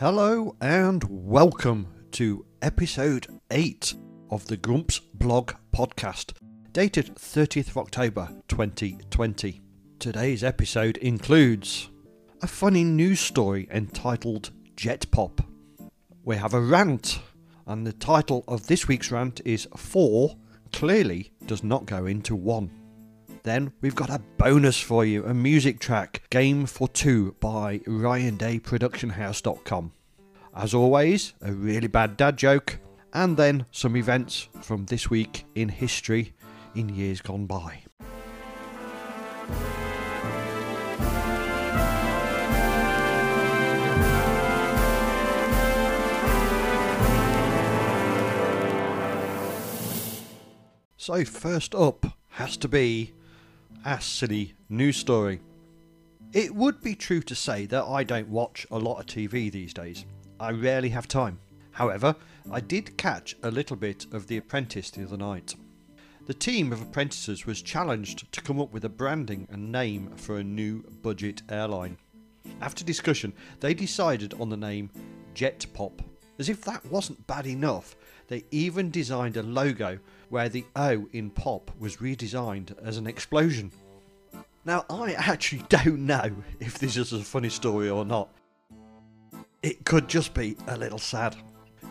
Hello and welcome to episode 8 of the Grumps Blog podcast, dated 30th of October 2020. Today's episode includes a funny news story entitled Jet Pop. We have a rant, and the title of this week's rant is 4 clearly does not go into 1. Then we've got a bonus for you a music track, Game for Two by RyanDayProductionHouse.com. As always, a really bad dad joke, and then some events from this week in history in years gone by. So, first up has to be a silly news story. It would be true to say that I don't watch a lot of TV these days. I rarely have time. However, I did catch a little bit of The Apprentice the other night. The team of apprentices was challenged to come up with a branding and name for a new budget airline. After discussion, they decided on the name Jet Pop. As if that wasn't bad enough, they even designed a logo where the O in pop was redesigned as an explosion. Now, I actually don't know if this is a funny story or not. It could just be a little sad.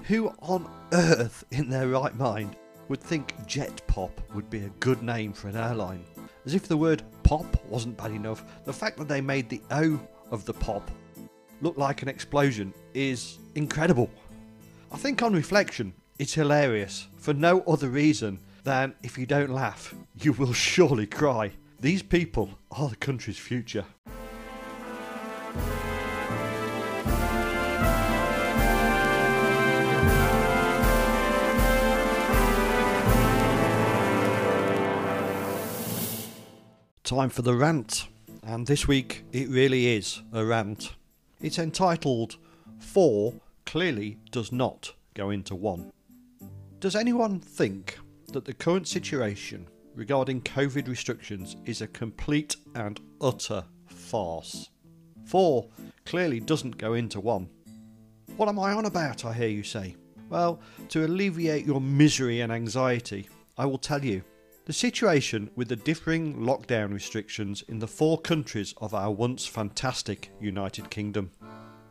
Who on earth in their right mind would think Jet Pop would be a good name for an airline? As if the word pop wasn't bad enough, the fact that they made the O of the pop look like an explosion is incredible. I think on reflection, it's hilarious for no other reason than if you don't laugh, you will surely cry. These people are the country's future. Time for the rant, and this week it really is a rant. It's entitled 4 clearly does not go into 1. Does anyone think that the current situation regarding COVID restrictions is a complete and utter farce? 4 clearly doesn't go into 1. What am I on about, I hear you say? Well, to alleviate your misery and anxiety, I will tell you. The situation with the differing lockdown restrictions in the four countries of our once fantastic United Kingdom.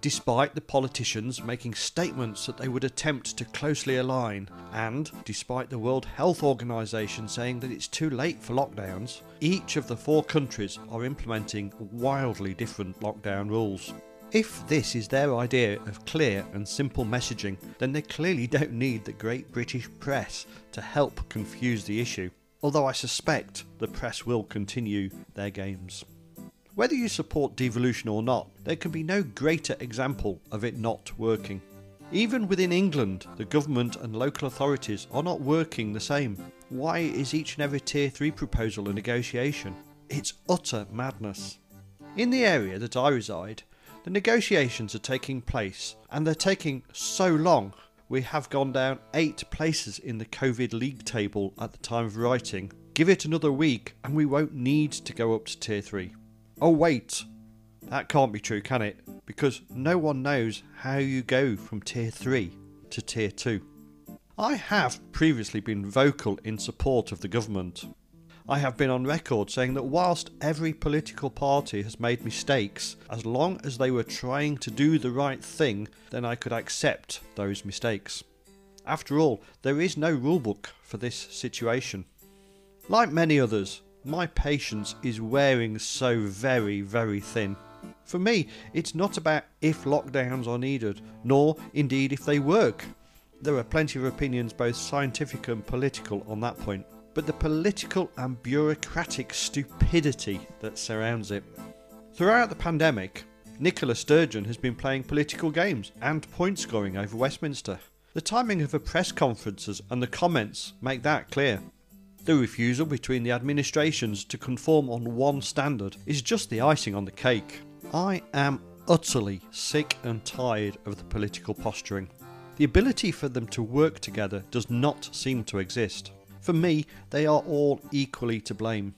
Despite the politicians making statements that they would attempt to closely align, and despite the World Health Organization saying that it's too late for lockdowns, each of the four countries are implementing wildly different lockdown rules. If this is their idea of clear and simple messaging, then they clearly don't need the great British press to help confuse the issue although I suspect the press will continue their games. Whether you support devolution or not, there can be no greater example of it not working. Even within England, the government and local authorities are not working the same. Why is each and every Tier 3 proposal a negotiation? It's utter madness. In the area that I reside, the negotiations are taking place, and they're taking so long we have gone down eight places in the COVID league table at the time of writing. Give it another week and we won't need to go up to tier 3. Oh, wait. That can't be true, can it? Because no one knows how you go from tier 3 to tier 2. I have previously been vocal in support of the government. I have been on record saying that whilst every political party has made mistakes, as long as they were trying to do the right thing, then I could accept those mistakes. After all, there is no rulebook for this situation. Like many others, my patience is wearing so very, very thin. For me, it's not about if lockdowns are needed, nor indeed if they work. There are plenty of opinions, both scientific and political, on that point but the political and bureaucratic stupidity that surrounds it. Throughout the pandemic, Nicola Sturgeon has been playing political games and point scoring over Westminster. The timing of her press conferences and the comments make that clear. The refusal between the administrations to conform on one standard is just the icing on the cake. I am utterly sick and tired of the political posturing. The ability for them to work together does not seem to exist. For me, they are all equally to blame.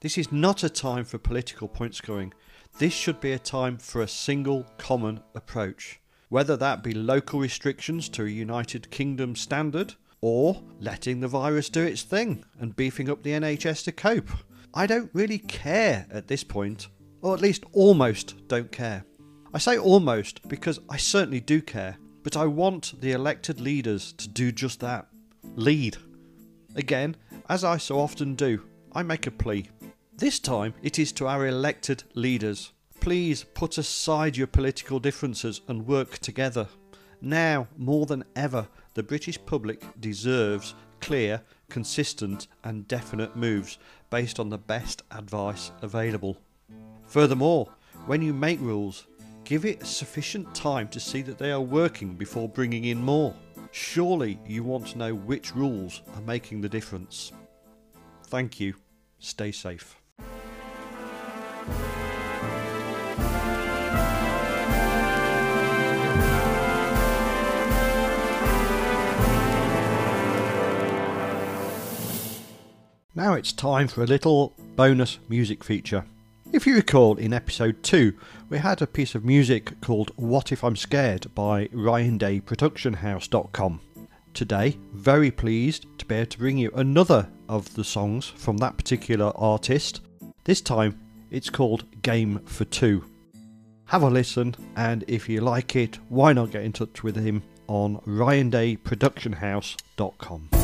This is not a time for political point scoring. This should be a time for a single common approach. whether that be local restrictions to a United Kingdom standard or letting the virus do its thing and beefing up the NHS to cope. I don't really care at this point, or at least almost don't care. I say almost because I certainly do care, but I want the elected leaders to do just that lead. Again, as I so often do, I make a plea. This time it is to our elected leaders. Please put aside your political differences and work together. Now, more than ever, the British public deserves clear, consistent, and definite moves based on the best advice available. Furthermore, when you make rules, give it sufficient time to see that they are working before bringing in more. Surely you want to know which rules are making the difference. Thank you. Stay safe. Now it's time for a little bonus music feature. If you recall, in episode 2, we had a piece of music called What If I'm Scared by RyanDayProductionHouse.com. Today, very pleased to be able to bring you another of the songs from that particular artist. This time, it's called Game for Two. Have a listen, and if you like it, why not get in touch with him on RyanDayProductionHouse.com.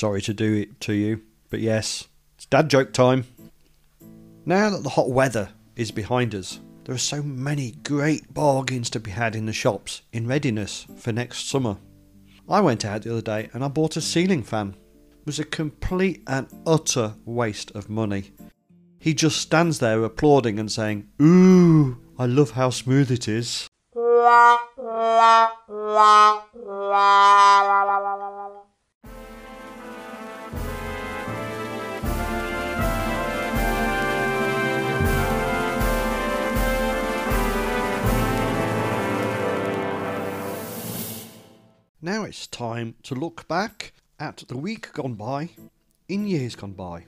Sorry to do it to you, but yes, it's dad joke time. Now that the hot weather is behind us, there are so many great bargains to be had in the shops in readiness for next summer. I went out the other day and I bought a ceiling fan. It was a complete and utter waste of money. He just stands there applauding and saying, Ooh, I love how smooth it is. Now it's time to look back at the week gone by in years gone by.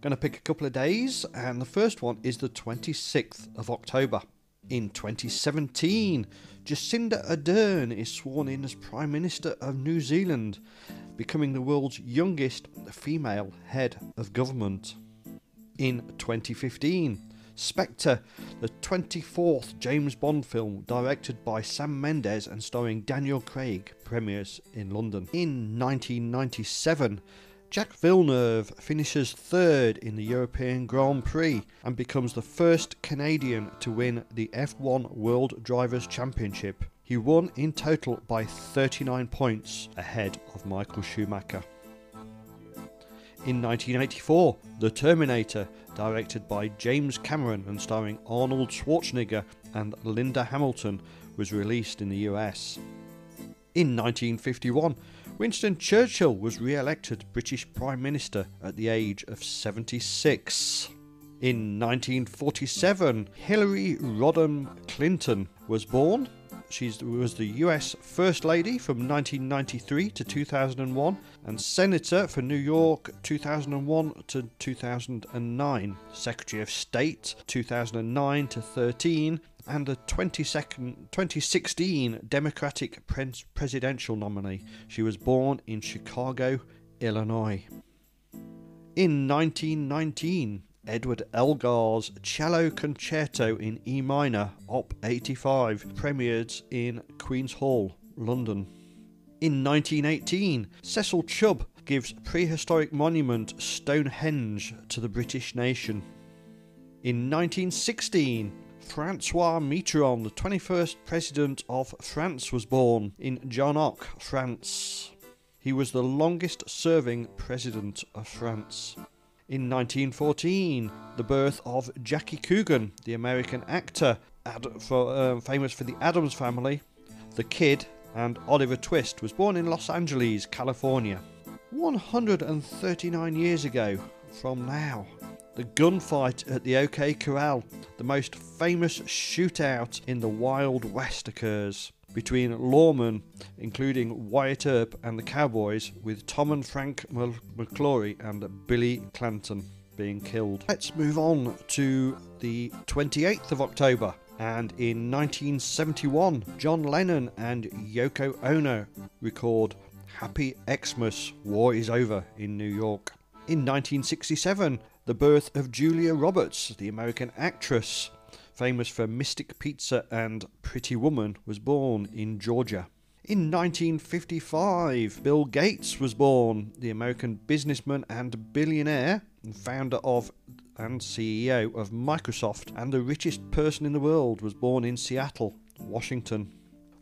Going to pick a couple of days, and the first one is the 26th of October. In 2017, Jacinda Ardern is sworn in as Prime Minister of New Zealand, becoming the world's youngest female head of government. In 2015, Spectre, the 24th James Bond film directed by Sam Mendes and starring Daniel Craig, premieres in London. In 1997, Jacques Villeneuve finishes third in the European Grand Prix and becomes the first Canadian to win the F1 World Drivers' Championship. He won in total by 39 points ahead of Michael Schumacher. In 1984, The Terminator, directed by James Cameron and starring Arnold Schwarzenegger and Linda Hamilton, was released in the US. In 1951, Winston Churchill was re elected British Prime Minister at the age of 76. In 1947, Hillary Rodham Clinton was born. She was the US First Lady from 1993 to 2001 and Senator for New York 2001 to 2009, Secretary of State 2009 to 13, and a 2016 Democratic presidential nominee. She was born in Chicago, Illinois. In 1919, Edward Elgar's Cello Concerto in E minor, Op 85, premiered in Queen's Hall, London. In 1918, Cecil Chubb gives prehistoric monument Stonehenge to the British nation. In 1916, Francois Mitterrand, the 21st President of France, was born in Jarnac, France. He was the longest serving President of France. In 1914, the birth of Jackie Coogan, the American actor ad- for, uh, famous for the Addams Family, The Kid, and Oliver Twist, was born in Los Angeles, California. 139 years ago from now, the gunfight at the OK Corral, the most famous shootout in the Wild West, occurs between lawmen, including Wyatt Earp and the Cowboys, with Tom and Frank McLaury and Billy Clanton being killed. Let's move on to the 28th of October. And in 1971, John Lennon and Yoko Ono record Happy Xmas, War is Over in New York. In 1967, the birth of Julia Roberts, the American actress, famous for Mystic Pizza and Pretty Woman, was born in Georgia. In 1955, Bill Gates was born, the American businessman and billionaire, and founder of and CEO of Microsoft, and the richest person in the world, was born in Seattle, Washington.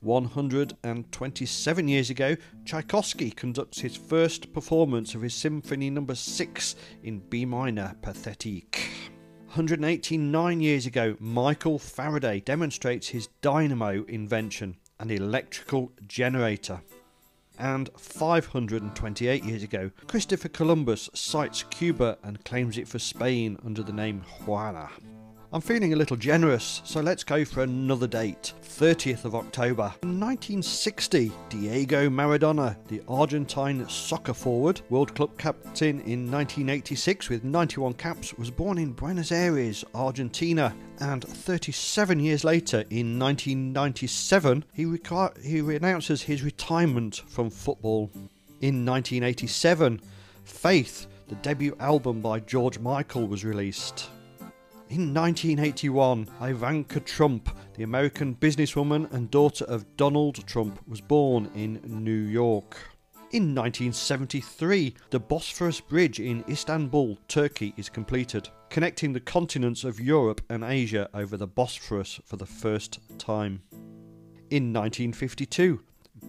127 years ago, Tchaikovsky conducts his first performance of his Symphony No. 6 in B minor, Pathetique. 189 years ago, Michael Faraday demonstrates his dynamo invention, an electrical generator. And 528 years ago, Christopher Columbus sights Cuba and claims it for Spain under the name Juana. I'm feeling a little generous, so let's go for another date. 30th of October. In 1960, Diego Maradona, the Argentine soccer forward, World Cup captain in 1986 with 91 caps, was born in Buenos Aires, Argentina. And 37 years later, in 1997, he, reca- he announces his retirement from football. In 1987, Faith, the debut album by George Michael, was released. In 1981, Ivanka Trump, the American businesswoman and daughter of Donald Trump, was born in New York. In 1973, the Bosphorus Bridge in Istanbul, Turkey is completed, connecting the continents of Europe and Asia over the Bosphorus for the first time. In 1952,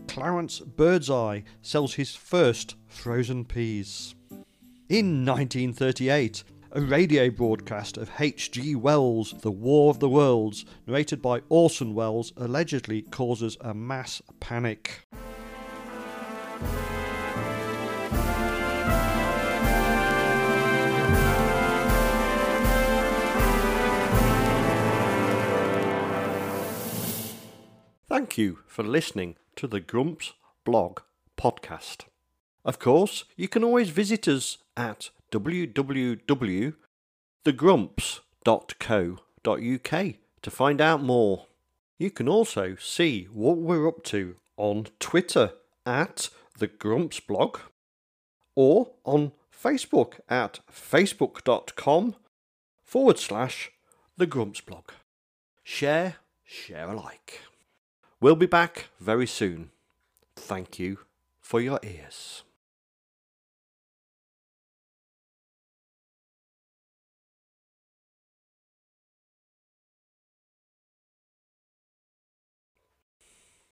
Clarence Birdseye sells his first frozen peas. In 1938, a radio broadcast of H.G. Wells' The War of the Worlds, narrated by Orson Welles, allegedly causes a mass panic. Thank you for listening to the Grumps Blog podcast. Of course, you can always visit us at www.thegrumps.co.uk to find out more. You can also see what we're up to on Twitter at the Grumps blog or on Facebook at facebook.com forward slash the Grumps blog. Share, share alike. We'll be back very soon. Thank you for your ears.